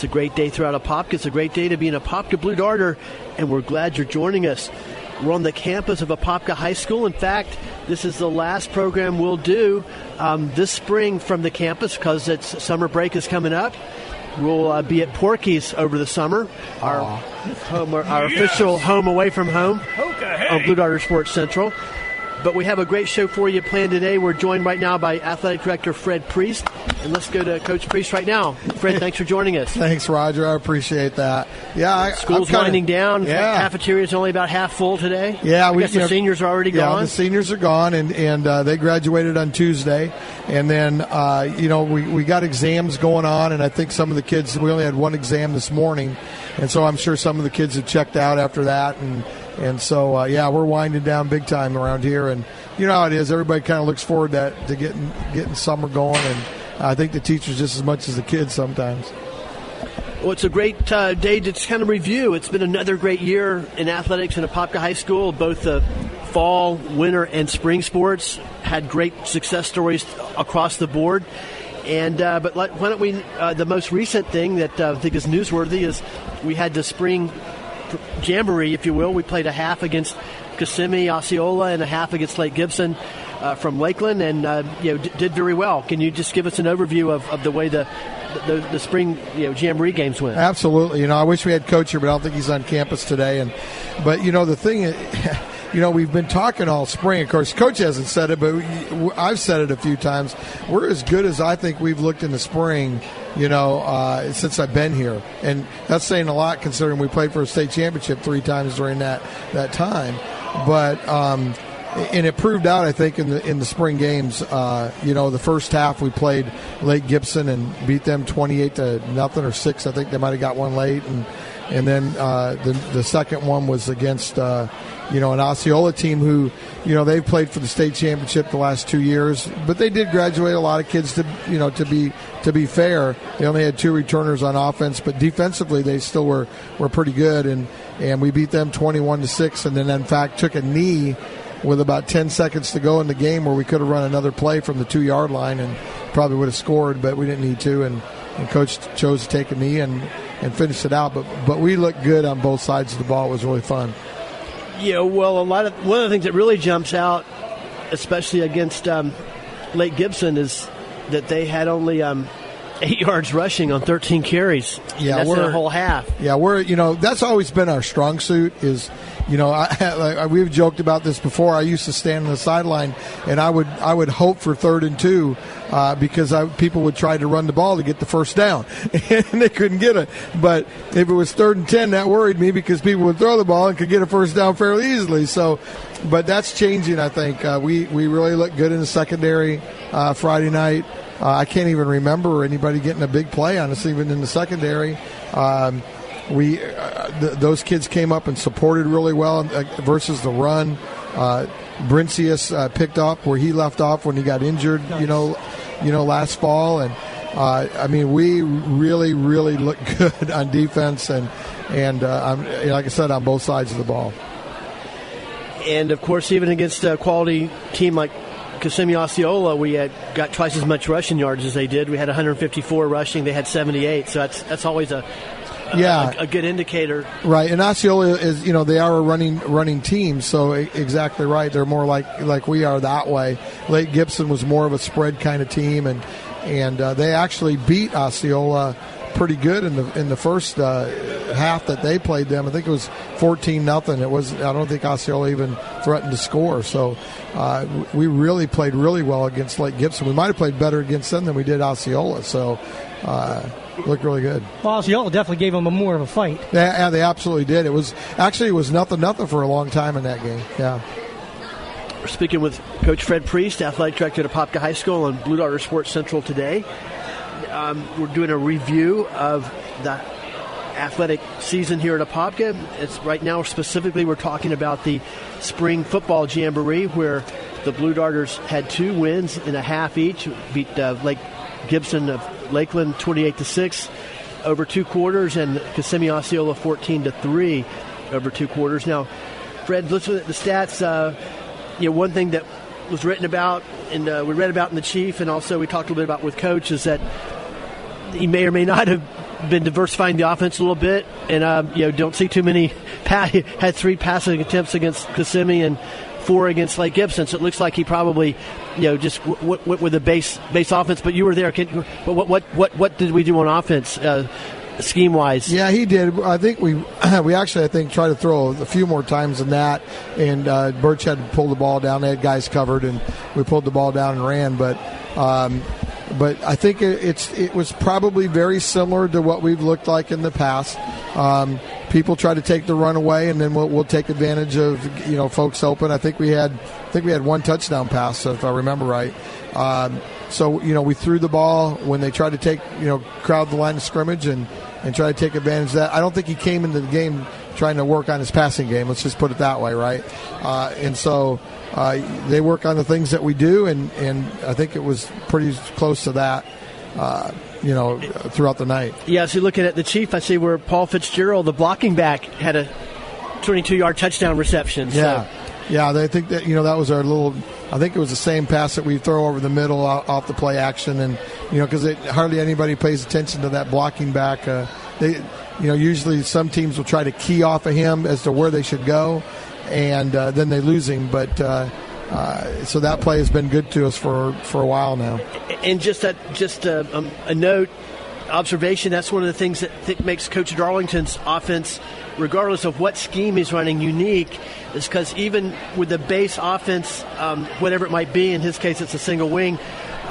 It's a great day throughout Apopka. It's a great day to be in Apopka Blue Darter, and we're glad you're joining us. We're on the campus of Apopka High School. In fact, this is the last program we'll do um, this spring from the campus because it's summer break is coming up. We'll uh, be at Porky's over the summer, our home, our official home away from home on Blue Darter Sports Central. But we have a great show for you planned today. We're joined right now by Athletic Director Fred Priest. And let's go to Coach Priest right now. Fred, thanks for joining us. Thanks, Roger. I appreciate that. Yeah, I, School's kinda- winding down. Yeah. Cafeteria's only about half full today. Yeah, I we guess the know, seniors are already yeah, gone. the seniors are gone, and and uh, they graduated on Tuesday, and then uh, you know we, we got exams going on, and I think some of the kids we only had one exam this morning, and so I'm sure some of the kids have checked out after that, and and so uh, yeah, we're winding down big time around here, and you know how it is. Everybody kind of looks forward that to getting getting summer going, and I think the teachers just as much as the kids sometimes. Well, it's a great uh, day to kind of review. It's been another great year in athletics in Apopka High School. Both the fall, winter, and spring sports had great success stories across the board. And uh, but let, why don't we? Uh, the most recent thing that uh, I think is newsworthy is we had the spring jamboree, if you will. We played a half against Kissimmee, Osceola, and a half against Lake Gibson uh, from Lakeland, and uh, you know d- did very well. Can you just give us an overview of, of the way the, the the spring you know jamboree games went? Absolutely. You know, I wish we had coach here, but I don't think he's on campus today. And but you know, the thing, is, you know, we've been talking all spring. Of course, coach hasn't said it, but we- I've said it a few times. We're as good as I think we've looked in the spring. You know, uh, since I've been here, and that's saying a lot considering we played for a state championship three times during that that time. But um, and it proved out, I think, in the in the spring games. Uh, you know, the first half we played Lake Gibson and beat them twenty eight to nothing or six. I think they might have got one late, and and then uh, the the second one was against uh, you know an Osceola team who you know they've played for the state championship the last two years, but they did graduate a lot of kids to you know to be to be fair. They only had two returners on offense, but defensively they still were were pretty good, and and we beat them twenty one to six, and then in fact took a knee with about 10 seconds to go in the game where we could have run another play from the two yard line and probably would have scored, but we didn't need to. And, and coach chose to take a knee and, and finish it out. But, but we looked good on both sides of the ball. It was really fun. Yeah, well, a lot of one of the things that really jumps out, especially against um, Lake Gibson, is that they had only um, eight yards rushing on 13 carries. Yeah, that's in we're- a whole half. Yeah, we're you know that's always been our strong suit is you know I, like, we've joked about this before. I used to stand on the sideline and I would I would hope for third and two uh, because I, people would try to run the ball to get the first down and they couldn't get it. But if it was third and ten, that worried me because people would throw the ball and could get a first down fairly easily. So, but that's changing. I think uh, we we really look good in the secondary uh, Friday night. Uh, I can't even remember anybody getting a big play on us, even in the secondary. Um, we uh, th- those kids came up and supported really well uh, versus the run. Uh, Brincius uh, picked up where he left off when he got injured. You know, you know last fall, and uh, I mean we really really look good on defense and and uh, like I said on both sides of the ball. And of course, even against a quality team like Kissimmee Osceola, we had got twice as much rushing yards as they did. We had 154 rushing; they had 78. So that's that's always a a- Yeah. a, a good indicator. Right, and Osceola is you know they are a running running team, so exactly right. They're more like like we are that way. Lake Gibson was more of a spread kind of team, and and uh, they actually beat Osceola pretty good in the in the first uh, half that they played them. I think it was fourteen nothing. It was I don't think Osceola even threatened to score. So uh, we really played really well against Lake Gibson. We might have played better against them than we did Osceola. So. Uh, looked really good. Well, Osceola definitely gave them a more of a fight. Yeah, yeah, they absolutely did. It was actually it was nothing nothing for a long time in that game. Yeah. We're speaking with Coach Fred Priest, athletic director at Apopka High School on Blue Darter Sports Central today. Um, we're doing a review of the athletic season here at Apopka. It's right now specifically we're talking about the spring football jamboree where the Blue Darters had two wins and a half each, beat uh, Lake Gibson of Lakeland 28 to six over two quarters, and Kissimmee Osceola 14 to three over two quarters. Now, Fred, looking at the stats, uh, you know, one thing that was written about and uh, we read about in the chief, and also we talked a little bit about with coach is that he may or may not have been diversifying the offense a little bit, and um, you know don't see too many. Pass, had three passing attempts against Kissimmee and four against Lake Gibson, so it looks like he probably you know just went with the base base offense. But you were there. Can, what what what what did we do on offense? Uh, scheme wise. Yeah, he did. I think we we actually I think tried to throw a few more times than that, and uh, Birch had to pull the ball down. They had guys covered, and we pulled the ball down and ran. But um, but I think it, it's it was probably very similar to what we've looked like in the past. Um, people try to take the run away, and then we'll, we'll, take advantage of you know folks open. I think we had I think we had one touchdown pass if I remember right. Um, so you know we threw the ball when they tried to take you know crowd the line of scrimmage and and try to take advantage of that. I don't think he came into the game trying to work on his passing game. Let's just put it that way, right? Uh, and so uh, they work on the things that we do, and, and I think it was pretty close to that. Uh, you know, throughout the night. Yeah, so looking at the Chief, I see where Paul Fitzgerald, the blocking back, had a 22-yard touchdown reception. So. Yeah, yeah. They think that you know that was our little. I think it was the same pass that we throw over the middle off the play action, and you know because hardly anybody pays attention to that blocking back. Uh, they, you know, usually some teams will try to key off of him as to where they should go, and uh, then they lose him. But uh, uh, so that play has been good to us for for a while now. And just that, just a, a note observation. That's one of the things that th- makes Coach Darlington's offense, regardless of what scheme he's running, unique. Is because even with the base offense, um, whatever it might be, in his case it's a single wing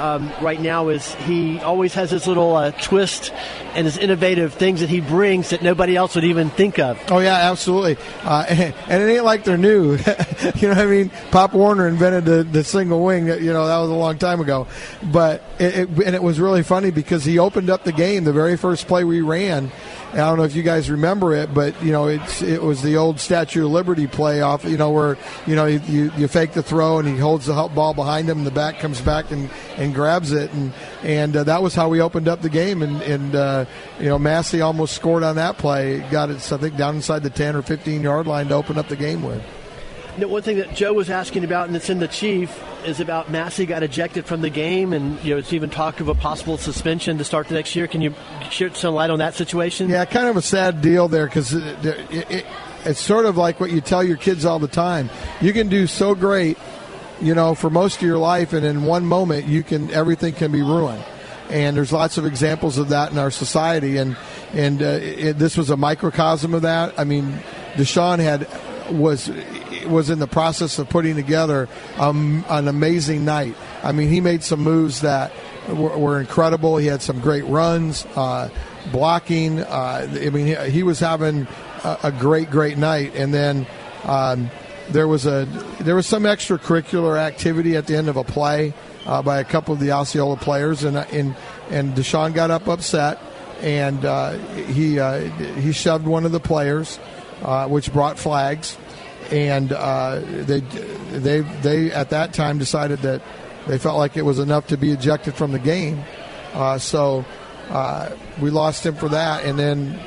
um, right now is he always has his little uh, twist and his innovative things that he brings that nobody else would even think of. Oh yeah, absolutely. Uh, and, and, it ain't like they're new. you know what I mean? Pop Warner invented the, the single wing. You know that was a long time ago, but it, it, and it was really funny because he opened up the game the very first play we ran I don't know if you guys remember it, but you know it's it was the old Statue of Liberty play off. You know where you know you, you fake the throw and he holds the ball behind him, and the back comes back and, and grabs it, and and uh, that was how we opened up the game. And and uh, you know Massey almost scored on that play, got it I think down inside the ten or fifteen yard line to open up the game with. You know, one thing that Joe was asking about, and it's in the chief, is about Massey got ejected from the game, and you know it's even talk of a possible suspension to start the next year. Can you shed some light on that situation? Yeah, kind of a sad deal there because it, it, it, it's sort of like what you tell your kids all the time. You can do so great, you know, for most of your life, and in one moment, you can everything can be ruined. And there's lots of examples of that in our society, and and uh, this was a microcosm of that. I mean, Deshaun had was was in the process of putting together um, an amazing night. I mean, he made some moves that were, were incredible. He had some great runs, uh, blocking. Uh, I mean, he, he, was having a, a, great, great night. And then um, there was a there was some extracurricular activity at the end of a play uh, by a couple of the Osceola players, and and and Deshaun got up upset, and uh, he uh, he shoved one of the players, uh, which brought flags and uh, they they they at that time decided that they felt like it was enough to be ejected from the game. Uh, so uh, we lost him for that, and then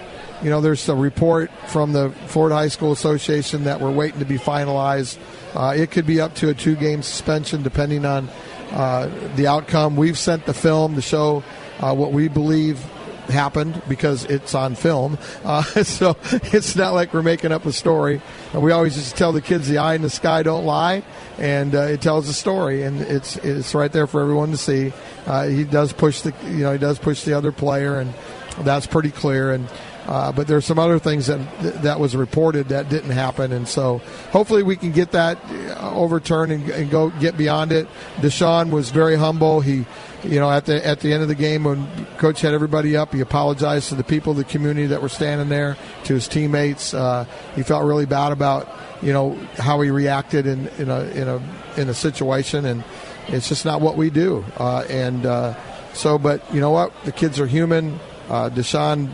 you know there's a report from the Ford High School Association that we're waiting to be finalized. Uh, it could be up to a two-game suspension depending on uh, the outcome. We've sent the film to show uh, what we believe happened because it's on film. Uh, so it's not like we're making up a story. we always just tell the kids the eye in the sky don't lie, and uh, it tells a story, and it's it's right there for everyone to see. Uh, he does push the you know he does push the other player, and that's pretty clear. And uh, but there's some other things that that was reported that didn't happen, and so hopefully we can get that uh, overturned and, and go get beyond it. Deshaun was very humble. He you know, at the at the end of the game when coach had everybody up, he apologized to the people the community that were standing there, to his teammates. Uh, he felt really bad about you know how he reacted in in a in a in a situation, and it's just not what we do. Uh, and uh, so, but you know what, the kids are human. Uh, Deshaun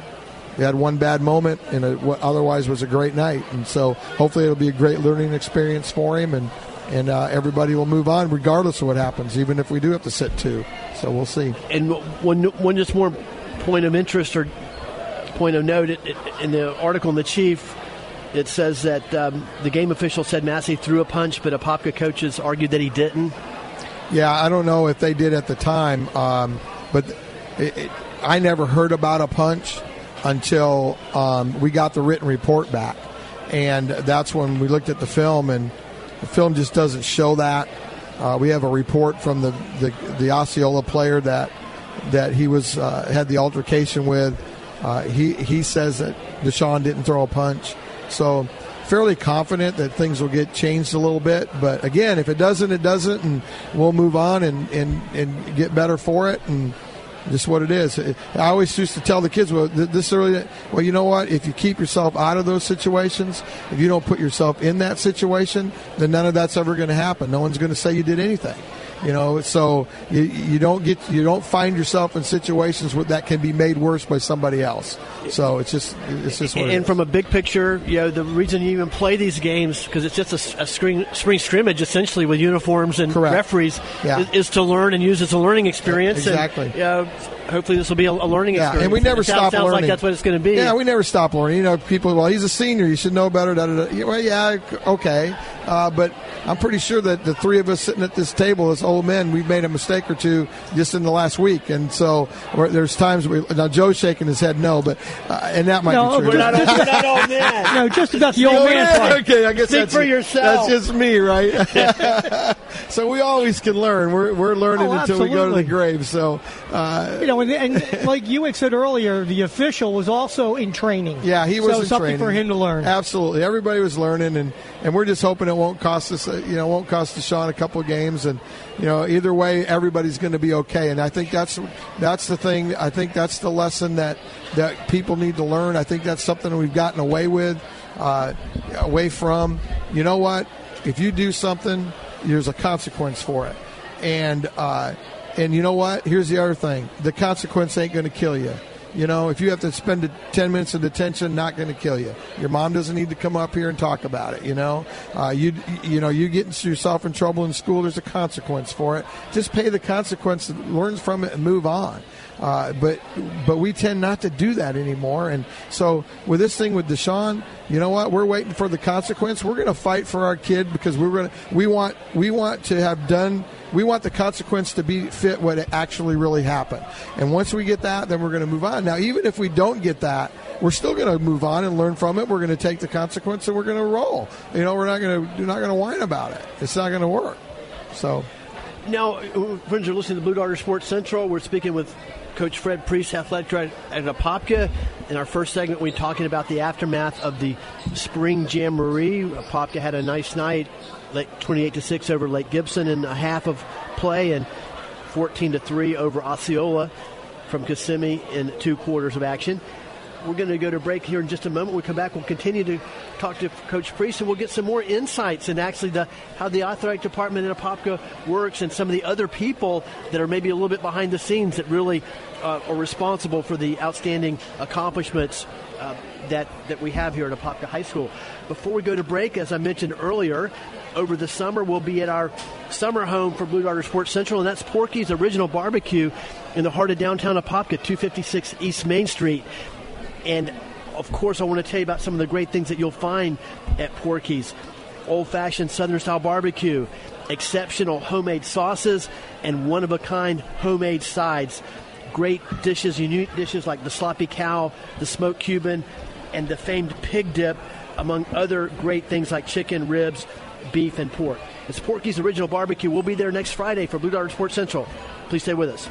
we had one bad moment in a, what otherwise was a great night. And so hopefully it'll be a great learning experience for him, and and uh, everybody will move on regardless of what happens, even if we do have to sit two. So we'll see. And one one just more point of interest or point of note in the article in the Chief. It says that um, the game official said Massey threw a punch, but Apopka coaches argued that he didn't. Yeah, I don't know if they did at the time, um, but it, I never heard about a punch until um, we got the written report back, and that's when we looked at the film, and the film just doesn't show that. Uh, we have a report from the, the, the Osceola player that that he was uh, had the altercation with. Uh, he he says that Deshaun didn't throw a punch, so fairly confident that things will get changed a little bit. But again, if it doesn't, it doesn't, and we'll move on and and, and get better for it and just what it is. I always used to tell the kids, well, this early, well, you know what? If you keep yourself out of those situations, if you don't put yourself in that situation, then none of that's ever going to happen. No one's going to say you did anything. You know, so you, you don't get you don't find yourself in situations where that can be made worse by somebody else. So it's just it's just what and from a big picture, you know, the reason you even play these games because it's just a, a spring, spring scrimmage essentially with uniforms and Correct. referees yeah. is, is, to learn and use as a learning experience. Exactly. And, uh, hopefully this will be a, learning yeah, experience. and we never it stop sounds, learning. like that's what it's going to be. Yeah, we never stop learning. You know, people, well, he's a senior. You should know better. Da, da, da. Well, yeah, okay. Uh, but I'm pretty sure that the three of us sitting at this table as old men, we've made a mistake or two just in the last week. And so there's times we, now Joe's shaking his head no, but uh, and that might no, be true. We're not, we're not old men. No, just about the old man part. Okay, I guess Speak that's for yourself. That's just me, right? so we always can learn. We're, we're learning Oh, until we go to the grave. So uh, You know, and, and like you had said earlier, the official was also in training. Yeah, he was so in something training. for him to learn. Absolutely, everybody was learning, and, and we're just hoping it won't cost us, uh, you know, won't cost Deshaun a couple of games, and you know, either way, everybody's going to be okay. And I think that's that's the thing. I think that's the lesson that that people need to learn. I think that's something we've gotten away with, uh, away from. You know what? If you do something, there's a consequence for it, and uh, and you know what? Here's the other thing: the consequence ain't going to kill you. You know, if you have to spend 10 minutes in detention, not going to kill you. Your mom doesn't need to come up here and talk about it. You know, uh, you you know, you get yourself in trouble in school. There's a consequence for it. Just pay the consequence, learn from it, and move on. Uh, but but we tend not to do that anymore. And so with this thing with Deshaun, you know what? We're waiting for the consequence. We're going to fight for our kid because we're going to we want we want to have done we want the consequence to be fit what actually really happened. And once we get that, then we're going to move on. Now, even if we don't get that, we're still going to move on and learn from it. We're going to take the consequence and we're going to roll. You know, we're not going to we're not going to whine about it. It's not going to work. So. Now, friends are listening to Blue Darter Sports Central. We're speaking with Coach Fred Priest, athletic director at Apopka. In our first segment, we're talking about the aftermath of the spring jamboree. Apopka had a nice night, 28 to six over Lake Gibson in a half of play, and 14 to three over Osceola from Kissimmee in two quarters of action. We're going to go to break here in just a moment. When we come back, we'll continue to talk to Coach Priest, and we'll get some more insights into actually the how the athletic department in Apopka works, and some of the other people that are maybe a little bit behind the scenes that really uh, are responsible for the outstanding accomplishments uh, that that we have here at Apopka High School. Before we go to break, as I mentioned earlier, over the summer we'll be at our summer home for Blue Darter Sports Central, and that's Porky's Original Barbecue in the heart of downtown Apopka, 256 East Main Street. And of course, I want to tell you about some of the great things that you'll find at Porky's. Old fashioned Southern style barbecue, exceptional homemade sauces, and one of a kind homemade sides. Great dishes, unique dishes like the sloppy cow, the smoked Cuban, and the famed pig dip, among other great things like chicken, ribs, beef, and pork. It's Porky's Original Barbecue. We'll be there next Friday for Blue Darter Sports Central. Please stay with us.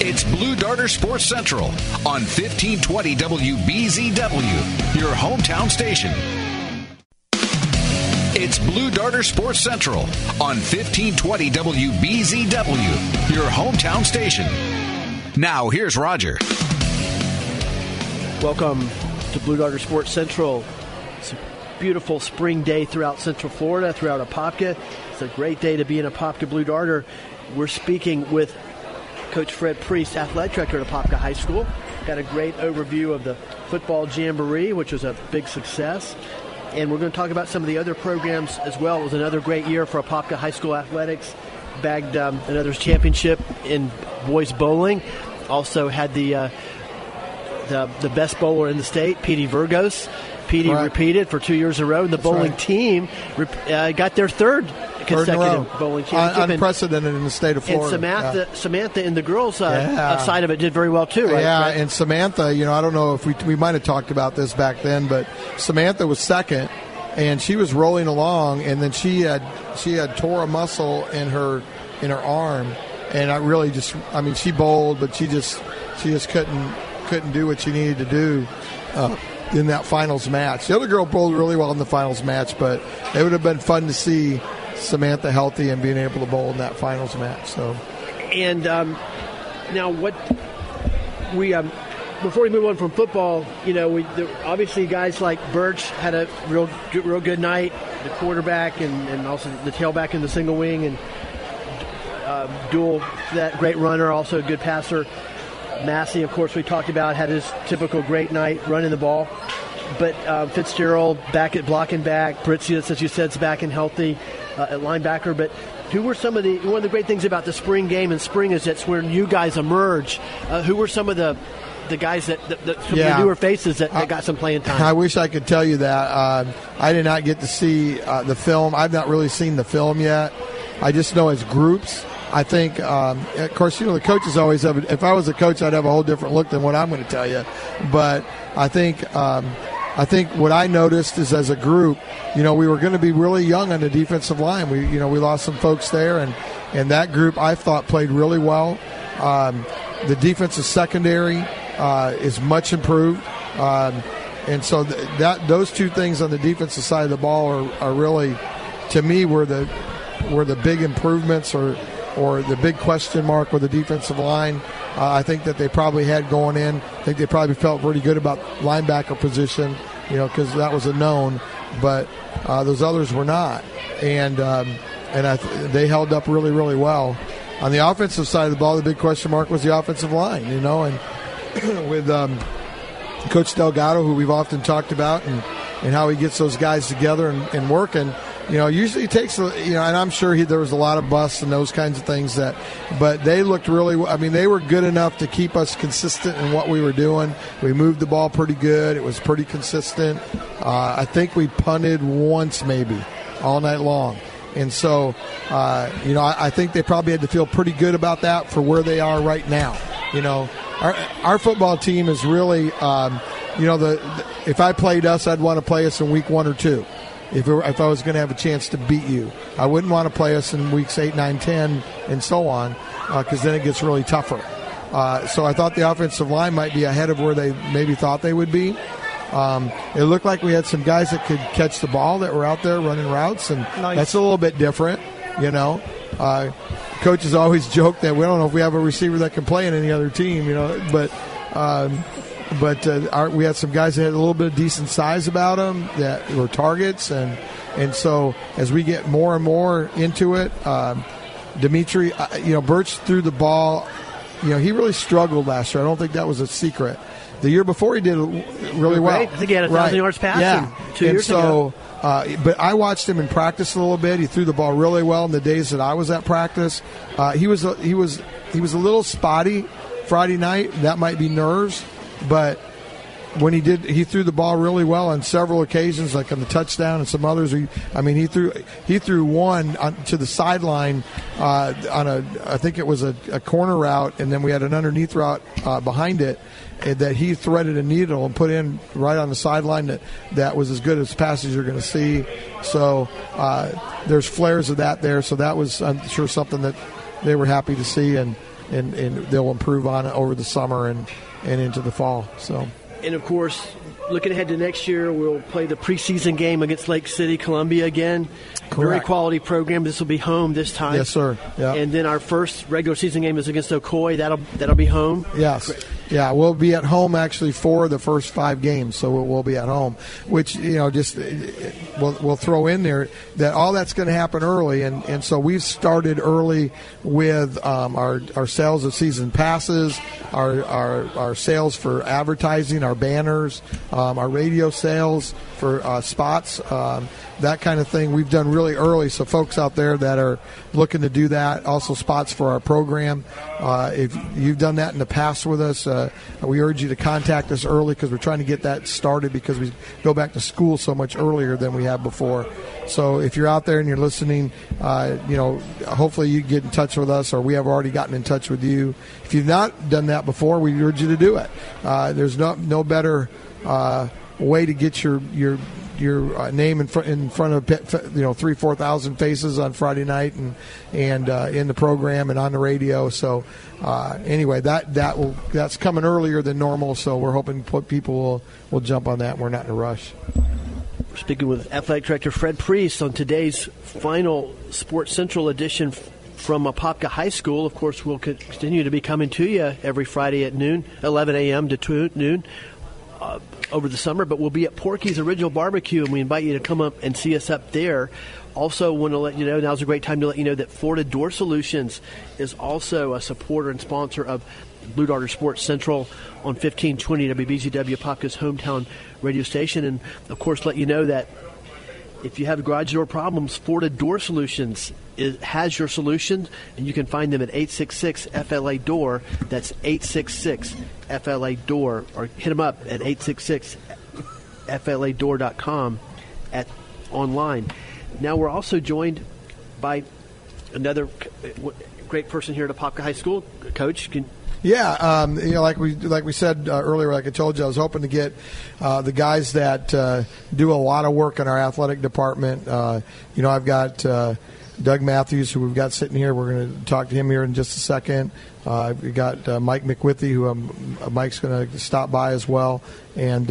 It's Blue Darter Sports Central on 1520 WBZW, your hometown station. It's Blue Darter Sports Central on 1520 WBZW, your hometown station. Now, here's Roger. Welcome to Blue Darter Sports Central. It's beautiful spring day throughout Central Florida, throughout Apopka. It's a great day to be in Apopka Blue Darter. We're speaking with Coach Fred Priest, athletic director at Apopka High School. got a great overview of the football jamboree, which was a big success. And we're going to talk about some of the other programs as well. It was another great year for Apopka High School athletics. Bagged um, another championship in boys bowling. Also had the uh, the, the best bowler in the state, Petey Virgos. Petey Right. repeated for two years in a row. And the bowling right. team uh, got their third Third in a row. consecutive bowling championship. And- unprecedented in the state of Florida. and Samantha, Yeah. Samantha in the girls' uh, Yeah. side of it did very well too, right? Yeah, Brett? and Samantha, you know, I don't know if we we might have talked about this back then, but Samantha was second, and she was rolling along, and then she had she had tore a muscle in her in her arm, and I really just, I mean, she bowled, but she just she just couldn't couldn't do what she needed to do. Uh, in that finals match, the other girl bowled really well in the finals match, but it would have been fun to see Samantha healthy and being able to bowl in that finals match. So, And um, now, what we um, before we move on from football, you know, we the, obviously guys like Birch had a real real good night. The quarterback and, and also the tailback in the single wing and uh, dual that great runner, also a good passer. Massey, of course, we talked about had his typical great night running the ball. But uh, Fitzgerald back at blocking back, Britzius, as you said, is back and healthy uh, at linebacker. But who were some of the one of the great things about the spring game? And spring is that's when you guys emerge. Uh, who were some of the the guys that, that, that some of the newer faces that, that got some playing time? I wish I could tell you that. Um I did not get to see uh, the film. I've not really seen the film yet. I just know as groups. I think, um, of course, you know the coaches always have. If I was a coach, I'd have a whole different look than what I'm going to tell you. But I think, um, I think what I noticed is as a group, you know, we were going to be really young on the defensive line. We, you know, we lost some folks there, and and that group I thought played really well. Um, the defensive secondary uh, is much improved. Um, and so th- that those two things on the defensive side of the ball are, are really, to me, were the were the big improvements or or the big question mark with the defensive line. Uh, I think that they probably had going in. I think they probably felt pretty good about linebacker position, you know, because that was a known. But uh, those others were not, and um, and th- they held up really really well. On the offensive side of the ball, the big question mark was the offensive line, you know, and with um, Coach Delgado, who we've often talked about, and, and how he gets those guys together and, and working. You know, usually it takes, you know, and I'm sure he, there was a lot of busts and those kinds of things that, but they looked really, I mean, they were good enough to keep us consistent in what we were doing. We moved the ball pretty good. It was pretty consistent. Uh, I think we punted once maybe all night long. And so, uh, you know, I, I think they probably had to feel pretty good about that for where they are right now. You know, our, our football team is really, um, you know, the, the if I played us, I'd want to play us in week one or two. If, it, if I was going to have a chance to beat you, I wouldn't want to play us in weeks eight, nine, ten, and so on, because then it gets really tougher. Uh, so I thought the offensive line might be ahead of where they maybe thought they would be. Um, it looked like we had some guys that could catch the ball that were out there running routes, and Nice. that's a little bit different, you know. Uh, coaches always joke that we don't know if we have a receiver that can play in any other team, you know, but. Um, but uh, our, we had some guys that had a little bit of decent size about them that were targets, and and so as we get more and more into it, um, Dimitri, uh, you know, Birch threw the ball. You know, he really struggled last year. I don't think that was a secret. The year before, he did really well. Great. I think he had a thousand yards passing Yeah, two and years so, ago. Uh, but I watched him in practice a little bit. He threw the ball really well in the days that I was at practice. Uh, he was a, he was he was a little spotty Friday night. That might be nerves, but when he did, he threw the ball really well on several occasions, like on the touchdown and some others. He, I mean, he threw he threw one on, to the sideline uh, on a I think it was a, a corner route, and then we had an underneath route uh, behind it that he threaded a needle and put in right on the sideline. That that was as good as passes you're going to see. So uh, there's flares of that there. So that was I'm sure something that they were happy to see, and and, and they'll improve on it over the summer and and into the fall. So. And of course, looking ahead to next year, we'll play the preseason game against Lake City, Columbia again. Very quality program. This will be home this time. Yes, sir. Yeah. And then our first regular season game is against Ocoee. That'll that'll be home. Yes. Yeah, we'll be at home actually for the first five games, so we'll, be at home. Which you know, just we'll, we'll throw in there that all that's going to happen early, and, and so we've started early with um, our our sales of season passes, our our, our sales for advertising, our banners, um, our radio sales for uh, spots. Um, that kind of thing we've done really early. So folks out there that are looking to do that, also spots for our program. Uh, if you've done that in the past with us, uh, we urge you to contact us early because we're trying to get that started because we go back to school so much earlier than we have before. So if you're out there and you're listening, uh, you know, hopefully you get in touch with us, or we have already gotten in touch with you. If you've not done that before, we urge you to do it. Uh, there's no no better uh, way to get your your your uh, name in front in front of you know three four thousand faces on Friday night and and uh, in the program and on the radio. So uh, anyway, that that will that's coming earlier than normal. So we're hoping people will will jump on that. We're not in a rush. We're speaking with athletic director Fred Priest on today's final Sports Central edition from Apopka High School. Of course, we'll continue to be coming to you every Friday at noon, 11 a.m. to noon uh, over the summer, but we'll be at Porky's Original Barbecue, and we invite you to come up and see us up there. Also, want to let you know now's a great time to let you know that Florida Door Solutions is also a supporter and sponsor of Blue Darter Sports Central on 1520 WBZW Apopka's hometown radio station, and of course, let you know that if you have garage door problems, Florida Door Solutions is, has your solution, and you can find them at 866 FLA Door. That's 866 FLA Door, or hit them up at 866 FLADoor.com at online. Now we're also joined by another uh, great person here at Apopka High School, Coach. Can yeah, um, you know, like we like we said uh, earlier, like I told you, I was hoping to get uh, the guys that uh, do a lot of work in our athletic department. Uh, you know, I've got uh, Doug Mathews, who we've got sitting here. We're going to talk to him here in just a second. Uh, we got Mike Macwithey, who um, Mike's going to stop by as well, and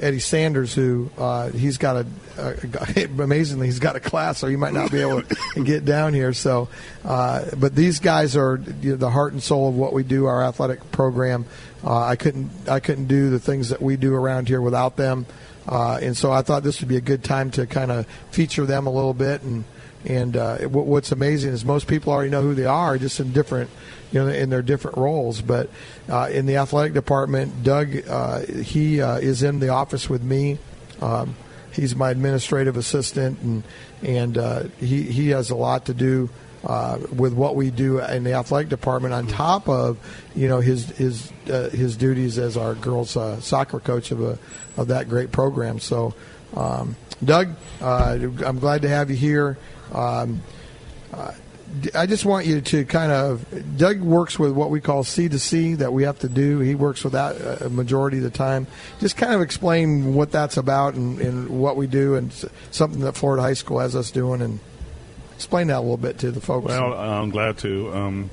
Eddie Sanders, who uh, he's got a, a, amazingly he's got a class, so he might not be able to get down here. So, uh, but these guys are you know, the heart and soul of what we do, our athletic program. Uh, I couldn't I couldn't do the things that we do around here without them, uh, and so I thought this would be a good time to kind of feature them a little bit. And and uh, what's amazing is most people already know who they are, just in different you know, in their different roles. But uh, in the athletic department, Doug, uh, he uh, is in the office with me. Um, he's my administrative assistant, and and uh, he he has a lot to do. Uh, with what we do in the athletic department, on top of you know his his his duties as our girls soccer coach of a of that great program. So, um, Doug, I'm glad to have you here. Um, I just want you to kind of. Doug works with what we call C to C that we have to do. He works with that a majority of the time. Just kind of explain what that's about and, and what we do, and something that Florida High School has us doing, and explain that a little bit to the folks. Well, I'm glad to. Um,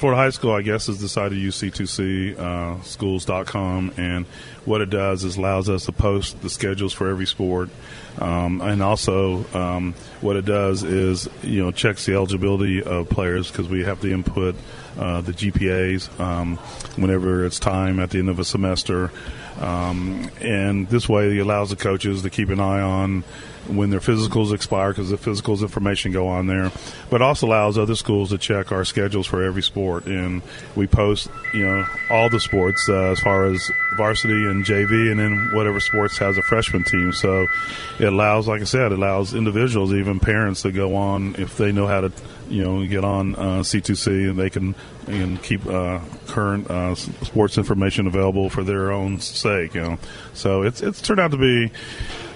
Florida High School, I guess, is the site of UC2C, uh, schools.com, and what it does is allows us to post the schedules for every sport um, and also, um, what it does is, you know, checks the eligibility of players because we have to input uh, the GPAs um, whenever it's time at the end of a semester. Um, and this way, it allows the coaches to keep an eye on when their physicals expire because the physicals information go on there, but also allows other schools to check our schedules for every sport. And we post, you know, all the sports uh, as far as varsity and JV, and then whatever sports has a freshman team. So it allows, like I said, it allows individuals, even parents, to go on if they know how to, you know, get on uh, C2C and they can and keep uh, current uh, sports information available for their own sake. You know, so it's it's turned out to be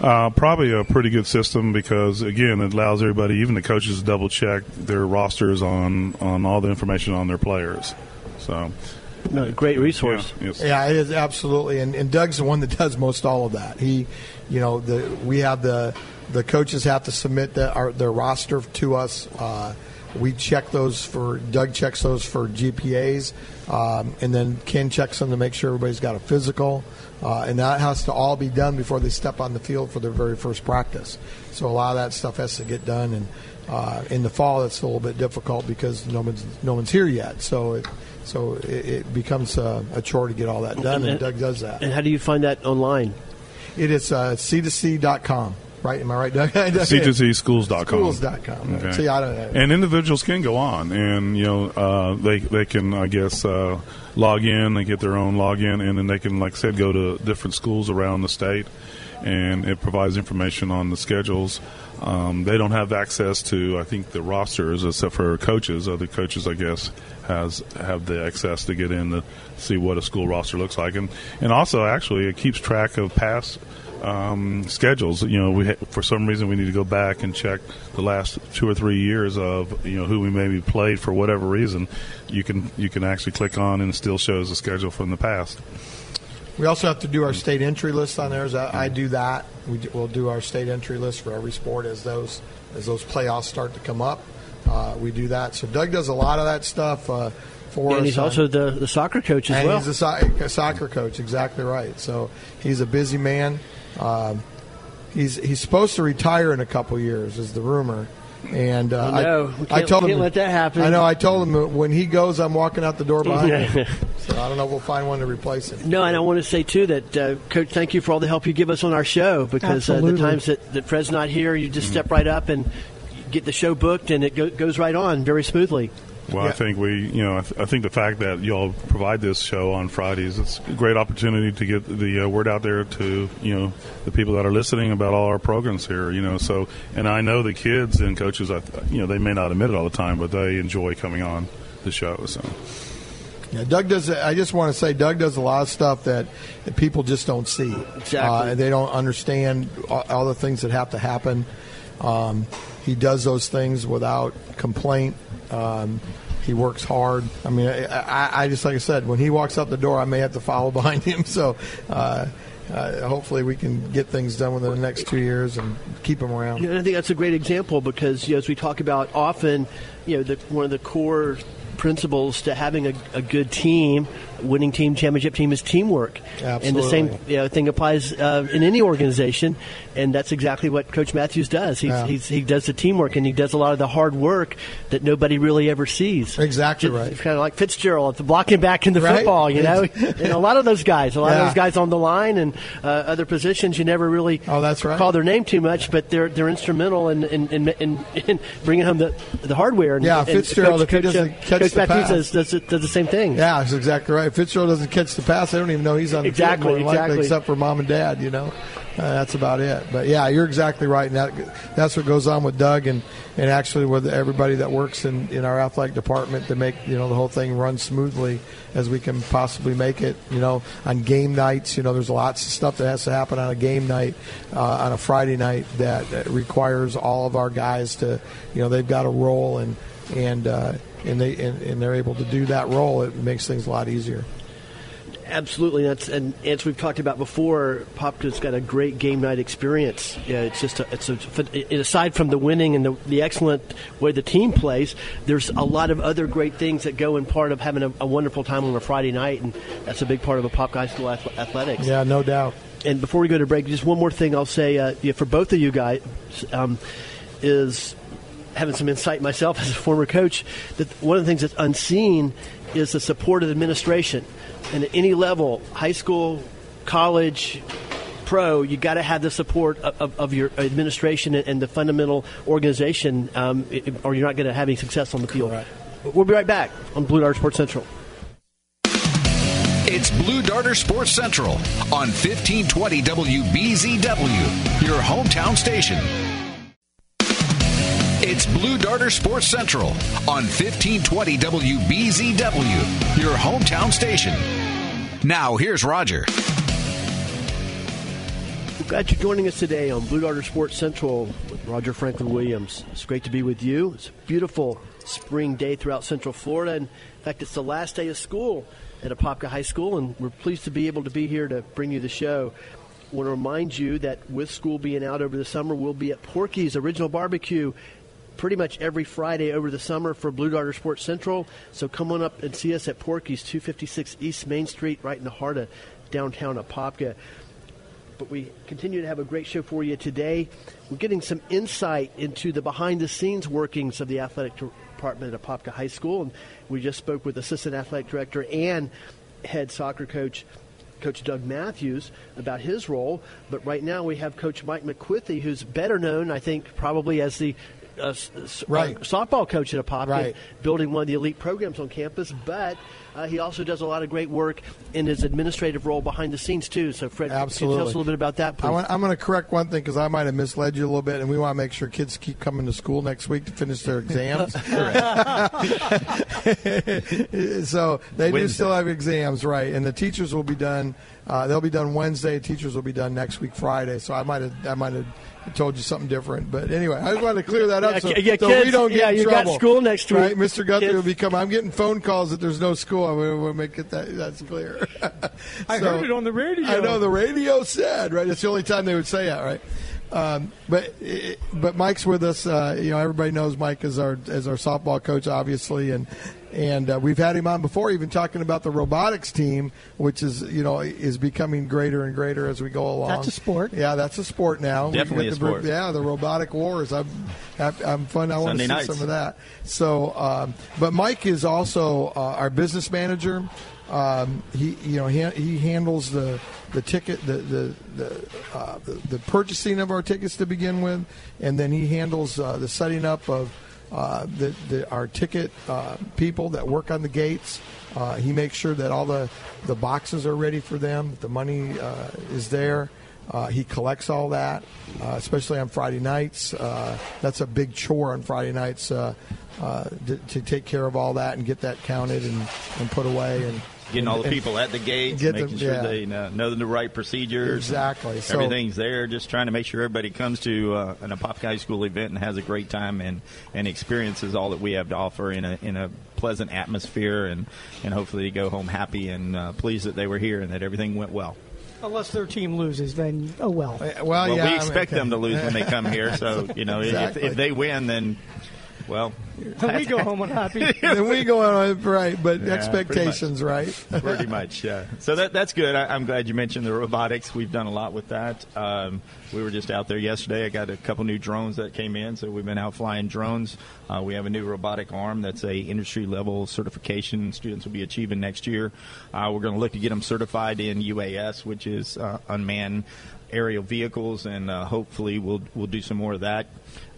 uh, probably a pretty good system because again, it allows everybody, even the coaches, to double check their rosters on on all the information on their players. So. No, great resource. Yeah, yes. yeah, it is absolutely, and, and Doug's the one that does most all of that. He, you know, the we have the the coaches have to submit the, our, their roster to us. Uh, we check those for Doug checks those for GPAs, um, and then Ken checks them to make sure everybody's got a physical. Uh, and that has to all be done before they step on the field for their very first practice. So a lot of that stuff has to get done, and uh, in the fall it's a little bit difficult because no one's no one's here yet. So it, so it, it becomes a, a chore to get all that done, and, And- Doug does that. And how do you find that online? It is uh, c2c.com, right? Am I right, Doug? C2Cschools.com. Schools.com. Okay. See, I don't know. And individuals can go on, and you know, uh, they they can, I guess, uh, log in. They get their own login, and then they can, like I said, go to different schools around the state, and it provides information on the schedules. Um, they don't have access to, I think, the rosters except for coaches. Other coaches, I guess, has have the access to get in to see what a school roster looks like, and and also actually it keeps track of past um, schedules. You know, we ha- for some reason we need to go back and check the last two or three years of you know who we maybe played for whatever reason. You can you can actually click on and it still shows the schedule from the past. We also have to do our state entry list on there. As I, I do that. We do, we'll do our state entry list for every sport as those as those playoffs start to come up. Uh, we do that. So Doug does a lot of that stuff uh, for us. And he's on- also the, the soccer coach as and well. he's a, so- a soccer coach. Exactly right. So he's a busy man. Um, he's he's supposed to retire in a couple years, is the rumor. And uh, Oh, no. I, I can't- told can't him let that happen. I know. I told him when he goes, I'm walking out the door behind him. So I don't know. if We'll find one to replace him. No, and I want to say too that uh, Coach, thank you for all the help you give us on our show because uh, the times that, that Fred's not here, you just step right up and get the show booked, and it go, goes right on very smoothly. Well, Yeah. I think we, you know, I, th- I think the fact that y'all provide this show on Fridays, it's a great opportunity to get the uh, word out there to, you know, the people that are listening about all our programs here, you know. So, and I know the kids and coaches, I, th- you know, they may not admit it all the time, but they enjoy coming on the show. So, Yeah, Doug does. I just want to say, Doug does a lot of stuff that, that people just don't see. Exactly. Uh, they don't understand all, all the things that have to happen. Um, he does those things without complaint. Um, he works hard. I mean, I, I, just like I said, when he walks out the door, I may have to follow behind him. So. Uh, uh, hopefully, we can get things done within the next two years and keep him around. Yeah, I think that's a great example because, you know, as we talk about often, you know, the, one of the core principles to having a, a good team, winning team, championship team, is teamwork. And the same you know, thing applies uh, in any organization, and that's exactly what Coach Mathews does. He's, Yeah. he's, he does the teamwork, and he does a lot of the hard work that nobody really ever sees. Exactly Just- right. It's kind of like Fitzgerald, the blocking back in the Right. football, you know. and a lot of those guys, a lot Yeah. of those guys on the line and uh, other positions, you never really Oh, that's right. call their name too much, but they're they're instrumental in in, in, in, in bringing home the the hardware. And, Yeah, and Fitzgerald, Coach, if he doesn't uh, catch Coach the Mathews pass. does, does, does the same thing. Yeah, that's exactly right. If Fitzgerald doesn't catch the pass, I don't even know he's on the field, Exactly, more than likely, exactly. except for mom and dad. You know, uh, that's about it. But yeah, you're exactly right, and that, that's what goes on with Doug and and actually with everybody that works in, in our athletic department to make you know the whole thing run smoothly as we can possibly make it. You know, on game nights, you know, there's lots of stuff that has to happen on a game night uh, on a Friday night that, that requires all of our guys to, you know, they've got a role and and. Uh, and they and, and they're able to do that role. It makes things a lot easier. Absolutely, that's and as we've talked about before, Popka's got a great game night experience. Yeah, it's just a, it's a, aside from the winning and the, the excellent way the team plays, there's a lot of other great things that go in part of having a, a wonderful time on a Friday night, and that's a big part of a Pop High School ath- athletics. Yeah, no doubt. and before we go to break, just one more thing I'll say uh, yeah, for both of you guys um, is having some insight myself as a former coach that one of the things that's unseen is the support of the administration. And at any level, high school, college, pro, you got to have the support of, of, of your administration and, and the fundamental organization, um, i- or you're not going to have any success on the field. We'll be right back on Blue Dart Sports Central. It's Blue Darter Sports Central on 1520 WBZW, your hometown station. It's Blue Darter Sports Central on 1520 WBZW, your hometown station. Now, here's Roger. We're glad you're joining us today on Blue Darter Sports Central with Roger Franklin Williams. It's great to be with you. It's a beautiful spring day throughout Central Florida. And in fact, it's the last day of school at Apopka High School, and we're pleased to be able to be here to bring you the show. I want to remind you that with school being out over the summer, we'll be at Porky's Original Barbecue pretty much every Friday over the summer for Blue Darter Sports Central. So come on up and see us at Porky's, 256 East Main Street, right in the heart of downtown Apopka but we continue to have a great show for you today. We're getting some insight into the behind the scenes workings of the athletic department at Apopka High School. And we just spoke with Assistant Athletic Director and head soccer coach Coach Doug Mathews about his role. But right now we have Coach Mike Macwithey, who's better known, I think, probably as the uh, right. softball coach at Apopka, right. building one of the elite programs on campus. But uh, he also does a lot of great work in his administrative role behind the scenes too. So, Fred, Absolutely. tell us a little bit about that, please? I am going to correct one thing because I might have misled you a little bit, and we want to make sure kids keep coming to school next week to finish their exams. so they Wednesday. do still have exams, right? And the teachers will be done. Uh, they'll be done Wednesday. Teachers will be done next week, Friday. So I might have I might have told you something different. But anyway, I just wanted to clear that up so, yeah, so kids, we don't get yeah, in you trouble. got school next week. Right? Mr. Guthrie kids. will coming. I'm getting phone calls that there's no school. I'm going to make it that that's clear. I heard it on the radio. I know the radio said right. It's the only time they would say that, right? Um, but but Mike's with us. Uh, you know, everybody knows Mike as our as our softball coach, obviously, and and uh, we've had him on before, even talking about the robotics team, which is you know is becoming greater and greater as we go along. That's a sport. Yeah, that's a sport now. Definitely a sport. Yeah, the robotic wars. I'm I'm fun. I want to see nights. some of that. So, um, but Mike is also uh, our business manager. Um, he you know he, he handles the the ticket the the the, uh, the, the purchasing of our tickets to begin with, and then he handles uh, the setting up of uh, the, the, our ticket uh, people that work on the gates. Uh, he makes sure that all the, the boxes are ready for them, the money uh, is there. Uh, he collects all that, uh, especially on Friday nights. that's a big chore on Friday nights to, to, take care of all that and get that counted and, and put away. And getting all the people at the gates, making them, sure yeah. they know, know, the right procedures. Exactly. So, everything's there. Just trying to make sure everybody comes to uh, an Apopka High School event and has a great time and, and experiences all that we have to offer in a in a pleasant atmosphere and and hopefully go home happy and uh, pleased that they were here and that everything went well. Unless their team loses, then oh well. Well, well yeah, we expect I mean, okay. them to lose when they come here. So you know, exactly. if, if they win, then well, then we go home unhappy. then we go on right, but yeah, expectations, pretty right? pretty much, yeah. So that that's good. I, am glad you mentioned the robotics. We've done a lot with that. Um, we were just out there yesterday. I got a couple new drones that came in, so we've been out flying drones. Uh, we have a new robotic arm that's a industry level certification students will be achieving next year. Uh, we're going to look to get them certified in UAS, which is uh, unmanned aerial vehicles, and uh, hopefully we'll we'll do some more of that.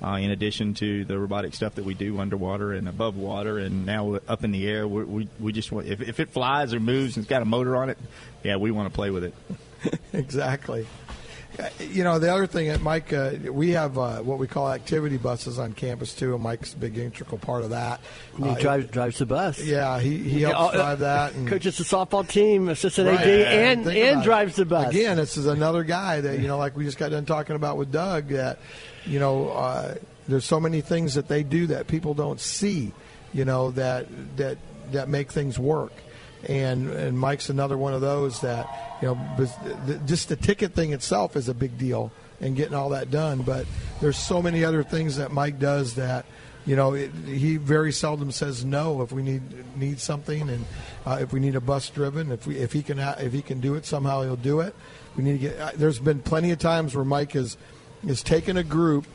Uh, in addition to the robotic stuff that we do underwater and above water, and now up in the air, we we just want if, if it flies or moves and it's got a motor on it, yeah, we want to play with it. exactly. You know, the other thing, that Mike, uh, we have uh, what we call activity buses on campus too, and Mike's a big integral part of that. he uh, drives drives the bus. Yeah, he, he helps yeah, drive that. And, coaches the softball team, assistant right. AD, and and drives the bus. Again, this is another guy that you know, like we just got done talking about with Doug. That you know, uh, there's so many things that they do that people don't see. You know that that that make things work and and Mike's another one of those that you know just the ticket thing itself is a big deal and getting all that done. But there's so many other things that Mike does that you know it, he very seldom says no if we need need something and uh, if we need a bus driven if we if he can if he can do it somehow he'll do it. We need to get. Uh, there's been plenty of times where Mike has is taken a group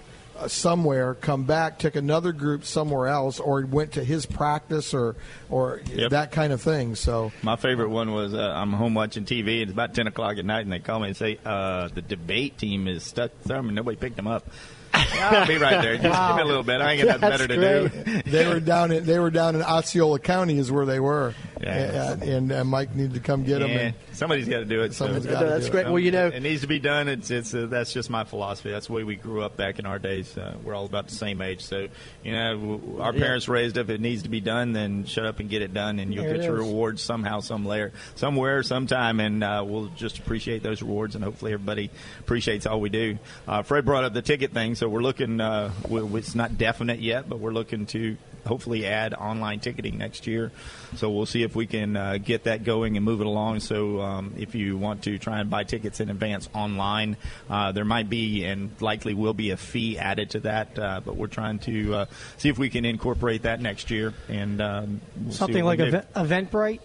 somewhere, come back, took another group somewhere else, or went to his practice or or yep. that kind of thing. So my favorite one was uh, I'm home watching TV. It's about ten o'clock at night, and they call me and say uh, the debate team is stuck somewhere. Nobody picked them up. I'll be right there. Just wow. give me a little bit. I ain't got nothing better to do. they were down in they were down in Osceola County is where they were. Yeah. And, and, and Mike needed to come get yeah. them. And somebody's got to do it. Someone's so. got to That's do great. It. Well, you know, it needs to be done. It's it's uh, that's just my philosophy. That's the way we grew up back in our days. Uh, we're all about the same age, so you know, our parents yeah. raised up. If it needs to be done, then shut up and get it done, and you'll there get your rewards somehow, some layer, somewhere, sometime, and uh, we'll just appreciate those rewards, and hopefully everybody appreciates all we do. Uh, Fred brought up the ticket thing, so we're looking. Uh, we, it's not definite yet, but we're looking to hopefully add online ticketing next year. So we'll see if we can uh, get that going and move it along. So um, if you want to try and buy tickets in advance online, uh, there might be and likely will be a fee added to that. Uh, but we're trying to uh, see if we can incorporate that next year and um, we'll something like Event, Eventbrite.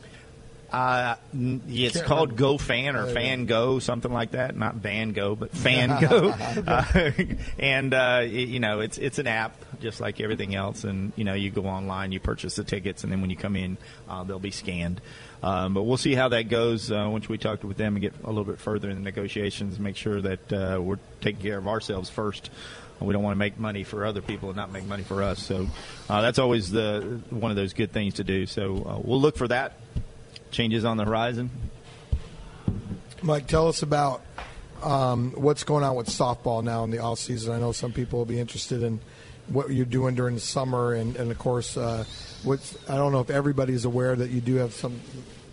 Uh, it's Can't called remember. Go Fan or Fan Go, something like that. Not Van Go, but Fan Go. uh, and uh, you know, it's it's an app just like everything else. And you know, you go online, you purchase the tickets, and then when you come in, uh, they'll be scanned. Um, but we'll see how that goes uh, once we talk with them and get a little bit further in the negotiations. Make sure that uh, we're taking care of ourselves first. We don't want to make money for other people and not make money for us. So uh, that's always the one of those good things to do. So uh, we'll look for that. Changes on the horizon. Mike, tell us about um, what's going on with softball now in the off season. I know some people will be interested in what you're doing during the summer, and, and of course, uh, I don't know if everybody's aware that you do have some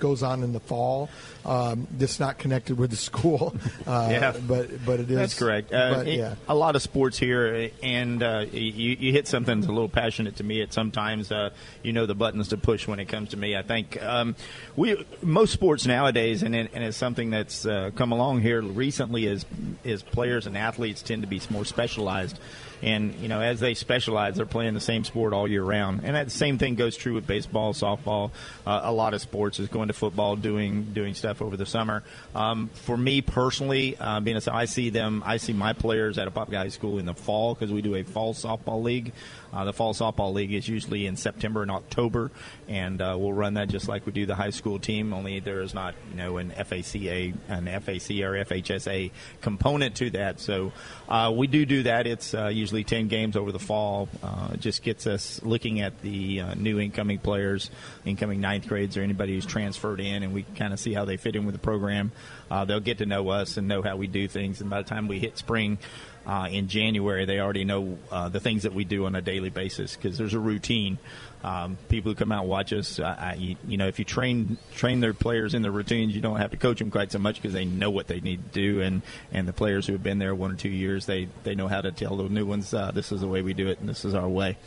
goes on in the fall. Um, that's not connected with the school. Uh, yeah, but but it is. That's correct. Uh, but, yeah. a lot of sports here, and uh, you, you hit something that's a little passionate to me. At sometimes, uh, you know the buttons to push when it comes to me. I think um, we most sports nowadays, and, it, and it's something that's uh, come along here recently, is is players and athletes tend to be more specialized. And you know, as they specialize, they're playing the same sport all year round. And that same thing goes true with baseball, softball, uh, a lot of sports is going to football, doing doing stuff over the summer. Um, for me personally, uh, being a, I see them, I see my players at Apopka High School in the fall because we do a fall softball league. Uh, the fall softball league is usually in September and October, and uh, we'll run that just like we do the high school team. Only there is not, you know, an FACA, an FAC or FHSA component to that. So uh, we do do that. It's uh, usually ten games over the fall. Uh, it just gets us looking at the uh, new incoming players, incoming ninth grades, or anybody who's transferred in, and we kind of see how they fit in with the program. they'll get to know us and know how we do things, and by the time we hit spring uh, in January, they already know uh, the things that we do on a daily basis because there's a routine. Um, people who come out and watch us, I, you know, if you train train their players in their routines, you don't have to coach them quite so much because they know what they need to do, and and the players who have been there one or two years, they they know how to tell the new ones, uh, this is the way we do it, and this is our way.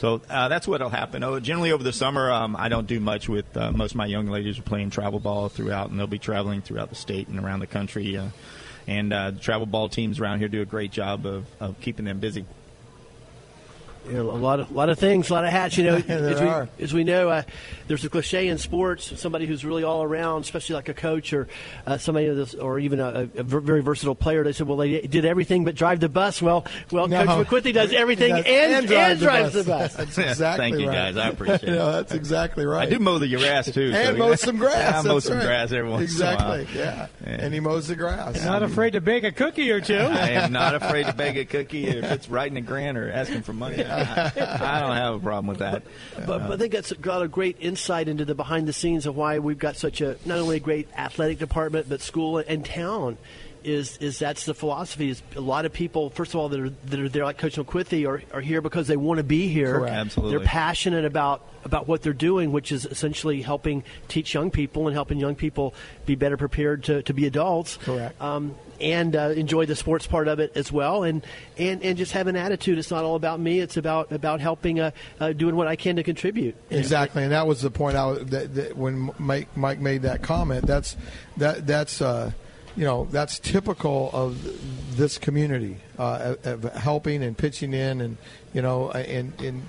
So uh, that's what'll happen. Oh, generally over the summer, um, I don't do much with uh, most of my young ladies are playing travel ball throughout, and they'll be traveling throughout the state and around the country. Uh, and uh, the travel ball teams around here do a great job of, of keeping them busy you know, a lot of a lot of things, a lot of hats. You know, as, we, as, we, know, uh, there's a cliche in sports: somebody who's really all around, especially like a coach or uh, somebody, this, or even a, a, very versatile player. They said, "Well, they did everything but drive the bus." Well, well, no. Coach Macwithey does everything does, and, and, drives, and the, drives bus. the, bus. That's exactly Thank you, right. guys. I appreciate it. no, that's exactly right. I do mow the grass too, and so, mow some grass. I mow some right. grass every once exactly. Yeah. yeah. and he mows the grass. You're not afraid to bake a cookie or two. I am not afraid to bake a cookie if it's writing a grant or asking for money. I, I don't have a problem with that. But, but I think that's got a great insight into the behind the scenes of why we've got such a not only a great athletic department, but school and town is is that's the philosophy. Is a lot of people, first of all, that are that are there like Coach Macwithey are, are here because they want to be here. Correct. Absolutely, they're passionate about about what they're doing, which is essentially helping teach young people and helping young people be better prepared to, to be adults. Correct. Um, and uh, enjoy the sports part of it as well, and, and, and just have an attitude. It's not all about me. It's about about helping, uh, uh, doing what I can to contribute. Exactly, and that was the point. I that, that when Mike Mike made that comment. That's that that's uh, you know that's typical of this community uh, of helping and pitching in and you know and and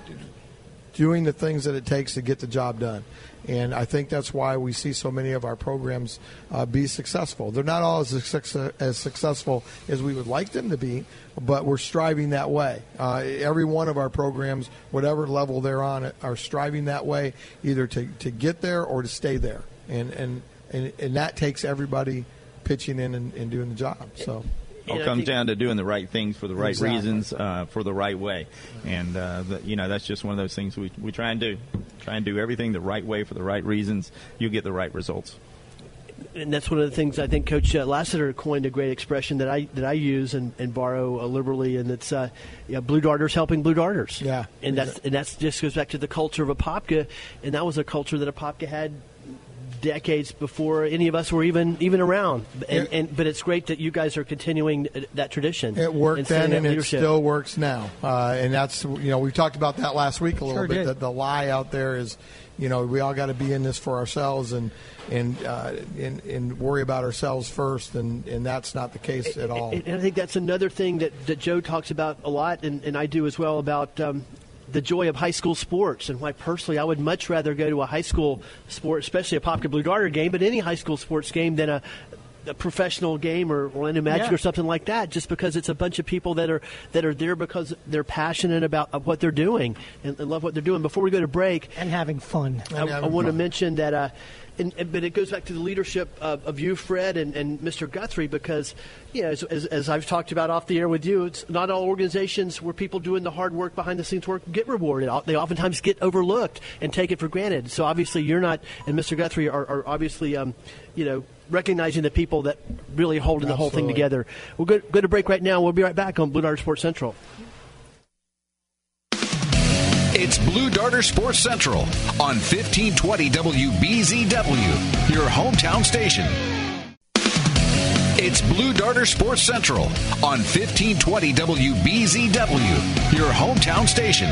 doing the things that it takes to get the job done and I think that's why we see so many of our programs uh, be successful. They're not all as, as successful as we would like them to be, but we're striving that way. Uh, every one of our programs, whatever level they're on, are striving that way, either to, to get there or to stay there, and and and, and that takes everybody pitching in and, and doing the job. So it all comes down to doing the right things for the right exactly. reasons, uh, for the right way, and uh, the, you know that's just one of those things we we try and do. Try and do everything the right way for the right reasons. You get the right results. And that's one of the things I think Coach uh, Lassiter coined a great expression that I that I use and, and borrow uh, liberally, and it's uh, yeah, blue darters helping blue darters. Yeah, and that's and that's just goes back to the culture of Apopka, and that was a culture that Apopka had decades before any of us were even even around. And, and, but it's great that you guys are continuing that tradition. It worked then, and it still works now. Uh, and that's you know we talked about that last week a little sure bit. That the lie out there is, you know, we all got to be in this for ourselves and and, uh, and and worry about ourselves first, and, and that's not the case at all. And I think that's another thing that, that Joe talks about a lot, and, and I do as well about um, the joy of high school sports and why personally I would much rather go to a high school sport, especially Apopka Blue Darter game, but any high school sports game than a, a professional game or Orlando Magic Yeah. or something like that, just because it's a bunch of people that are that are there because they're passionate about what they're doing and, and love what they're doing. Before we go to break, and having fun. I, I want to mention that, uh, and, and- but it goes back to the leadership of, of you, Fred, and, and Mr. Guthrie, because, you know, as, as, as I've talked about off the air with you, it's not all organizations where people doing the hard work, behind the scenes work, get rewarded. They oftentimes get overlooked and take it for granted. So obviously, you're not, and Mr. Guthrie are, are obviously, um, you know, recognizing the people that really holding the whole thing together. We'll go, go to break right now. We'll be right back on Blue Darter Sports Central. It's Blue Darter Sports Central on 1520 WBZW, your hometown station. It's Blue Darter Sports Central on 1520 WBZW, your hometown station.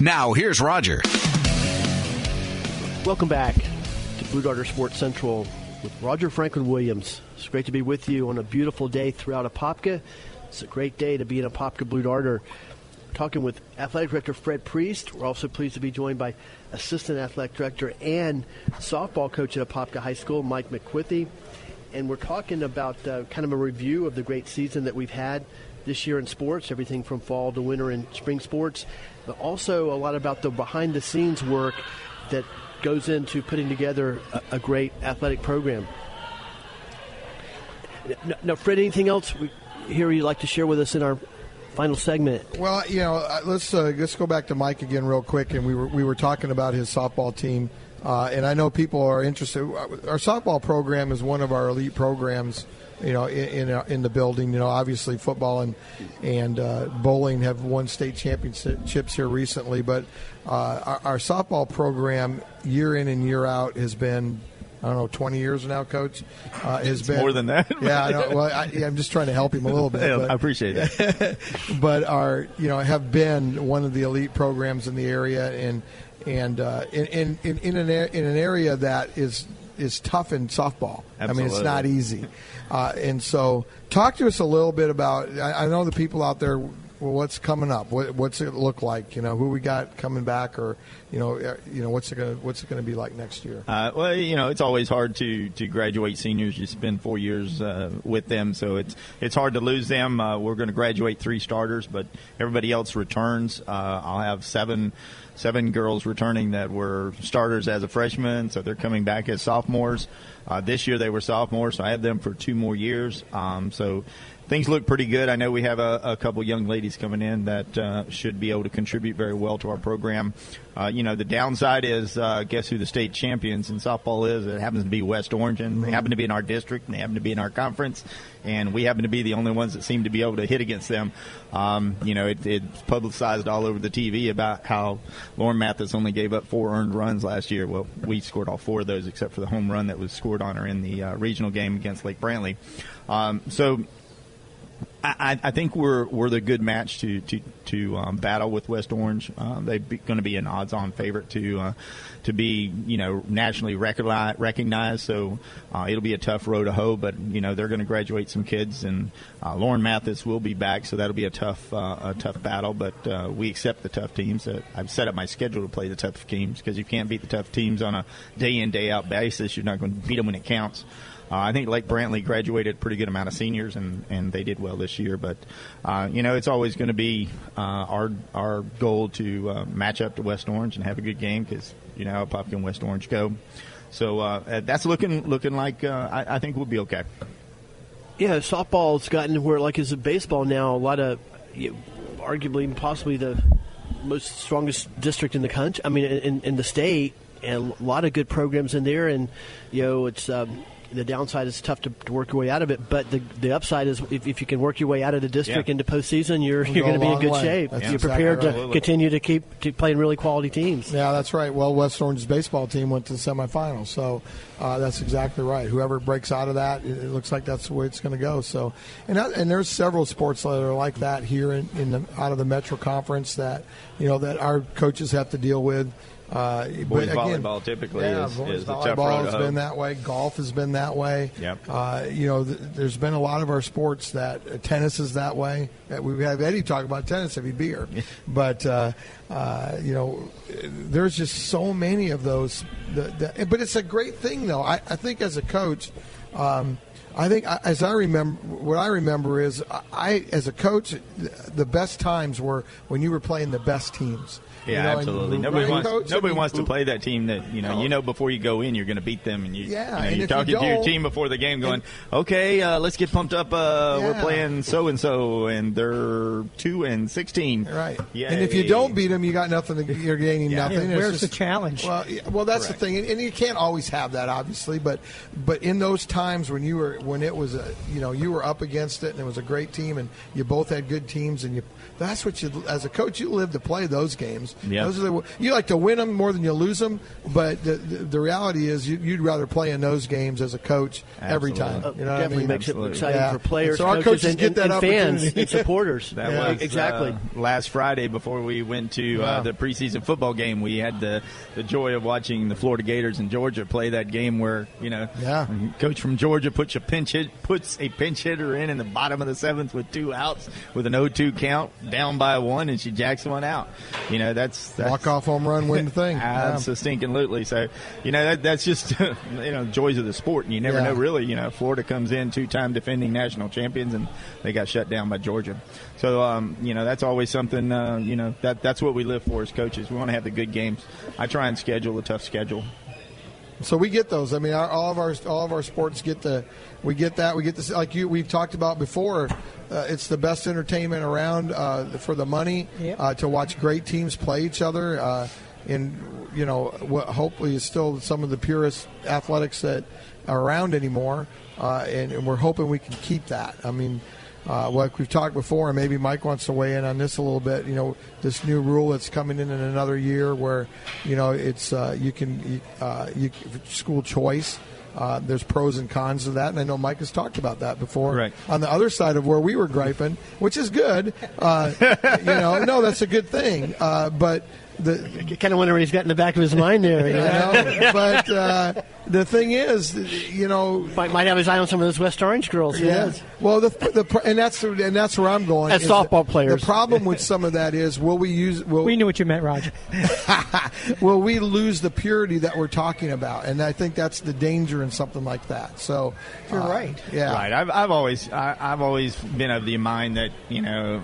Now, here's Roger. Welcome back to Blue Darter Sports Central with Roger Franklin Williams. It's great to be with you on a beautiful day throughout Apopka. It's a great day to be in Apopka Blue Darter. Talking with Athletic Director Fred Priest. We're also pleased to be joined by Assistant Athletic Director and softball coach at Apopka High School, Mike Macwithey. And we're talking about uh, kind of a review of the great season that we've had this year in sports, everything from fall to winter and spring sports, but also a lot about the behind the scenes work that goes into putting together a, a great athletic program. Now, Fred, anything else here you'd like to share with us in our final segment? Well, you know, uh, let's uh, let's go back to Mike again real quick, and we were we were talking about his softball team, uh, and I know people are interested. Our softball program is one of our elite programs. You know, in in, uh, in the building. You know, obviously football and and uh, bowling have won state championships here recently, but uh, our, our softball program year in and year out has been I don't know, 20 years now, Coach. Uh, has been more than that. Yeah, I know. Well, I, I'm just trying to help him a little bit. But- I appreciate that. but are you know have been one of the elite programs in the area and and uh, in, in, in, in an in an area that is is tough in softball. Absolutely. I mean, it's not easy. Uh, and so, talk to us a little bit about. I, I know the people out there. What's coming up? What, what's it look like? You know, who we got coming back, or you know, uh, you know, what's it to what's it to be like next year? Uh, well, you know, it's always hard to, to graduate seniors. You spend four years uh, with them, so it's it's hard to lose them. Uh, we're going to graduate three starters, but everybody else returns. Uh, I'll have seven seven girls returning that were starters as a freshman, so they're coming back as sophomores. Uh, this year they were sophomores, so I have them for two more years. Um, so things look pretty good. I know we have a, a couple young ladies coming in that uh, should be able to contribute very well to our program. Uh, you know, the downside is uh, guess who the state champions in softball is? It happens to be West Orange, and they happen to be in our district, and they happen to be in our conference, and we happen to be the only ones that seem to be able to hit against them. Um, you know, it, it's publicized all over the TV about how Lauren Mathis only gave up four earned runs last year. Well, we scored all four of those except for the home run that was scored on her in the uh, regional game against Lake Brantley. Um, so I, I think we're we're the good match to to to um, battle with West Orange. Uh, they're going to be an odds-on favorite to uh, to be you know nationally recognized. so uh, it'll be a tough road to hoe. But you know they're going to graduate some kids, and uh, Lauren Mathis will be back, so that'll be a tough uh, a tough battle. But uh, we accept the tough teams. I've set up my schedule to play the tough teams because you can't beat the tough teams on a day in day out basis. You're not going to beat them when it counts. Uh, I think Lake Brantley graduated a pretty good amount of seniors, and, and they did well this year. But uh, you know, it's always going to be uh, our our goal to uh, match up to West Orange and have a good game because you know how Popkin West Orange go. So uh, that's looking looking like uh, I, I think we'll be okay. Yeah, softball's gotten where, like, is it baseball now? A lot of, you know, arguably, possibly the most strongest district in the country. I mean, in, in the state, and a lot of good programs in there. And you know, it's um, the downside is tough to, to work your way out of it, but the the upside is if, if you can work your way out of the district Yeah. into postseason, you're We'll you're go going to be in good way. shape. That's you're exactly prepared right. to continue to keep to playing really quality teams. Yeah, that's right. Well, West Orange's baseball team went to the semifinals, so uh, that's exactly right. Whoever breaks out of that, it, it looks like that's the way it's going to go. So, and that, and there's several sports that are like that here in, in the out of the Metro Conference that you know that our coaches have to deal with. Uh, Boys but again, volleyball typically yeah, is, is the tough volleyball road has been that way. Golf has been that way. Yep. Uh, you know, th- there's been a lot of our sports that uh, tennis is that way. Uh, we have Eddie talk about tennis if he'd be here, but uh, uh, you know, there's just so many of those. The, the, but it's a great thing, though. I, I think as a coach. Um, I think, as I remember, what I remember is, I, as a coach, the best times were when you were playing the best teams. Yeah, You know, and- absolutely. Nobody right, wants Coach? I nobody mean, wants to play that team that you know No. you know before you go in you're going to beat them and you Yeah, you know, and you're if you talking to your team before the game going okay uh, let's get pumped up uh, we're playing so and so and they're two and sixteen Right. yeah And if you don't beat them, you got nothing. To, you're gaining Yeah. nothing. Yeah, where's just- the challenge? Well, yeah, well, that's Correct. the thing, and, and you can't always have that, obviously. But but in those times when you were when it was a you know you were up against it and it was a great team and you both had good teams and you that's what you as a coach you live to play those games. Yeah. Those are the, you like to win them more than you lose them. But the the, the reality is you, you'd rather play in those games as a coach every time. Uh, You know what I mean? makes Absolutely. it exciting Yeah. for players, So our coaches, coaches and, get that and fans and supporters. That Yeah. was exactly. uh, last Friday before we went to Yeah. uh, the preseason football game. We had the, the joy of watching the Florida Gators and Georgia play that game where you know, Yeah. coach from Georgia puts a pinch hit, puts a pinch hitter in in the bottom of the seventh with two outs with an 0-2 count, down by one, and she jacks one out. You know, that's, that's Walk off home run, win the thing. Yeah. Absolutely. So, you know, that, that's just, you know, joys of the sport. And you never Yeah. know, really. You know, Florida comes in two time defending national champions and they got shut down by Georgia. So, um, you know, that's always something, uh, you know, that that's what we live for as coaches. We want to have the good games. I try and schedule a tough schedule. So we get those. I mean, our, all of our all of our sports get the we get that we get this like you we've talked about before. Uh, it's the best entertainment around uh, for the money Yep. uh, to watch great teams play each other. Uh, and you know, what hopefully is still some of the purest athletics that are around anymore. Uh, and, and we're hoping we can keep that. I mean. Uh, like we've talked before, and maybe Mike wants to weigh in on this a little bit. You know, this new rule that's coming in in another year, where you know it's uh, you can you, uh, you school choice. Uh, there's pros and cons to that, and I know Mike has talked about that before. Right. On the other side of where we were griping, which is good. Uh, you know, no, that's a good thing. Uh, but the You kind of wonder what he's got in the back of his mind there. You you know? know, but uh, the thing is, you know, might, might have his eye on some of those West Orange girls. He yeah. does. Well, the, the and that's and that's where I'm going. As softball the- players. The problem with some of that is, will we use? Will We knew what you meant, Roger. will we lose the purity that we're talking about? And I think that's the danger in something like that. So You're uh, right. Yeah. Right. I've, I've always I, I've always been of the mind that you know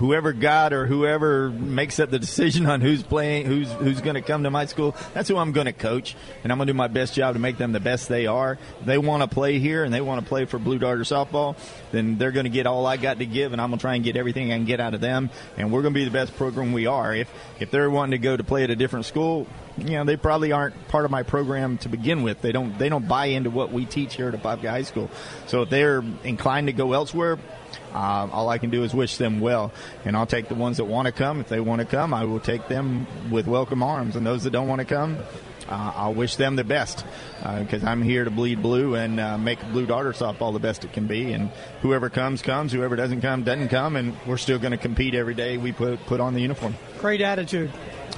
whoever got or whoever makes up the decision on who's playing, who's who's going to come to my school, that's who I'm going to coach, and I'm going to do my best job to make them the best they are. If they want to play here and they want to play for Blue Darter softball, then they're going to get all I got to give, and I'm going to try and get everything I can get out of them, and we're going to be the best program we are. If if they're wanting to go to play at a different school, you know they probably aren't part of my program to begin with. They don't they don't buy into what we teach here at Apopka High School. So if they're inclined to go elsewhere, um, all I can do is wish them well, and I'll take the ones that want to come. If they want to come, I will take them with welcome arms, and those that don't want to come, uh, I'll wish them the best because I'm here to bleed blue and uh, make Blue Darter softball the best it can be. And whoever comes, comes. Whoever doesn't come, doesn't come. And we're still going to compete every day we put put on the uniform. Great attitude.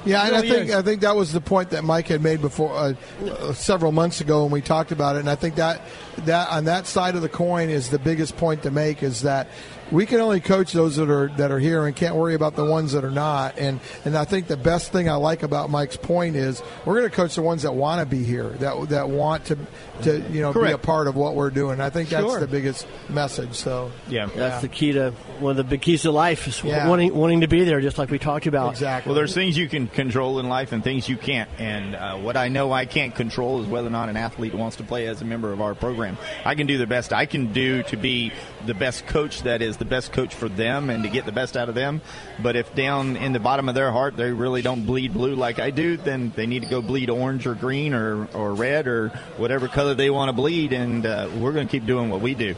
Yeah, and I think is. I think that was the point that Mike had made before uh, uh, several months ago when we talked about it, and I think that that on that side of the coin is the biggest point to make is that we can only coach those that are that are here and can't worry about the ones that are not. And and I think the best thing I like about Mike's point is we're going to coach the ones that want to be here, that that want to to you know be a part of what we're doing. I think that's Sure. the biggest message. So Yeah. That's the key to one of the big keys to life is Yeah. wanting wanting to be there, just like we talked about. exactly. Well, there's things you can control in life and things you can't. And uh, what I know I can't control is whether or not an athlete wants to play as a member of our program. I can do the best I can do to be the best coach that is the best coach for them and to get the best out of them. But if down in the bottom of their heart they really don't bleed blue like I do, then they need to go bleed orange or green or, or red or whatever color they want to bleed. And uh, we're going to keep doing what we do.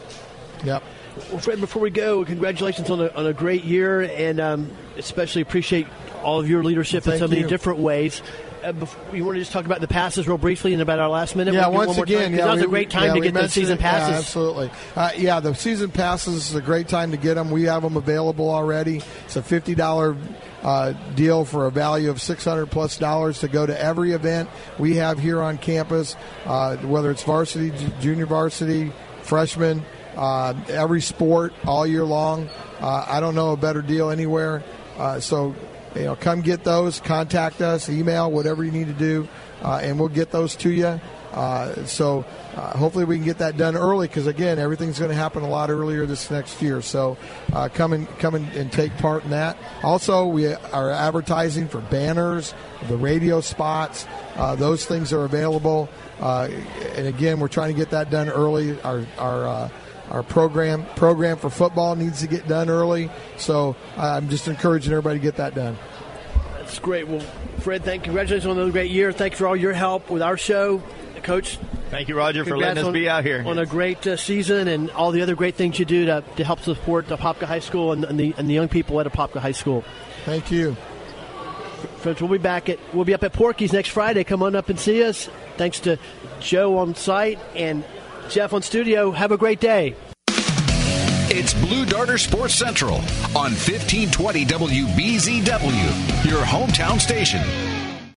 Yep. Well, Fred, before we go, congratulations on a, on a great year, and um, especially appreciate all of your leadership Well, in so many you. different ways. Uh, you want to just talk about the passes real briefly and about our last minute? Yeah, once again, yeah, that was we, a great time yeah, to get the season passes. Yeah, absolutely. Uh, yeah, the season passes is a great time to get them. We have them available already. It's a fifty dollar. Uh, deal for a value of 600 plus dollars to go to every event we have here on campus, uh, whether it's varsity, junior varsity, freshman, uh, every sport all year long. Uh, I don't know a better deal anywhere. Uh, so, you know, come get those. Contact us, email, whatever you need to do, uh, and we'll get those to you. Uh, so uh, hopefully we can get that done early because again everything's going to happen a lot earlier this next year. So uh, come and come and, and, take part in that. Also, we are advertising for banners, the radio spots. Uh, those things are available. Uh, and again, we're trying to get that done early. Our our uh, our program program for football needs to get done early. So I'm just encouraging everybody to get that done. That's great. Well, Fred, thank congratulations on another great year. Thanks for all your help with our show. Coach. Thank you, Roger, for letting us on, be out here. On a great uh, season and all the other great things you do to, to help support the Apopka High School and, and, the, and the young people at Apopka High School. Thank you. Friends, we'll be back at we'll be up at Porky's next Friday. Come on up and see us. Thanks to Joe on site and Jeff on studio. Have a great day. It's Blue Darter Sports Central on 1520 WBZW, your hometown station.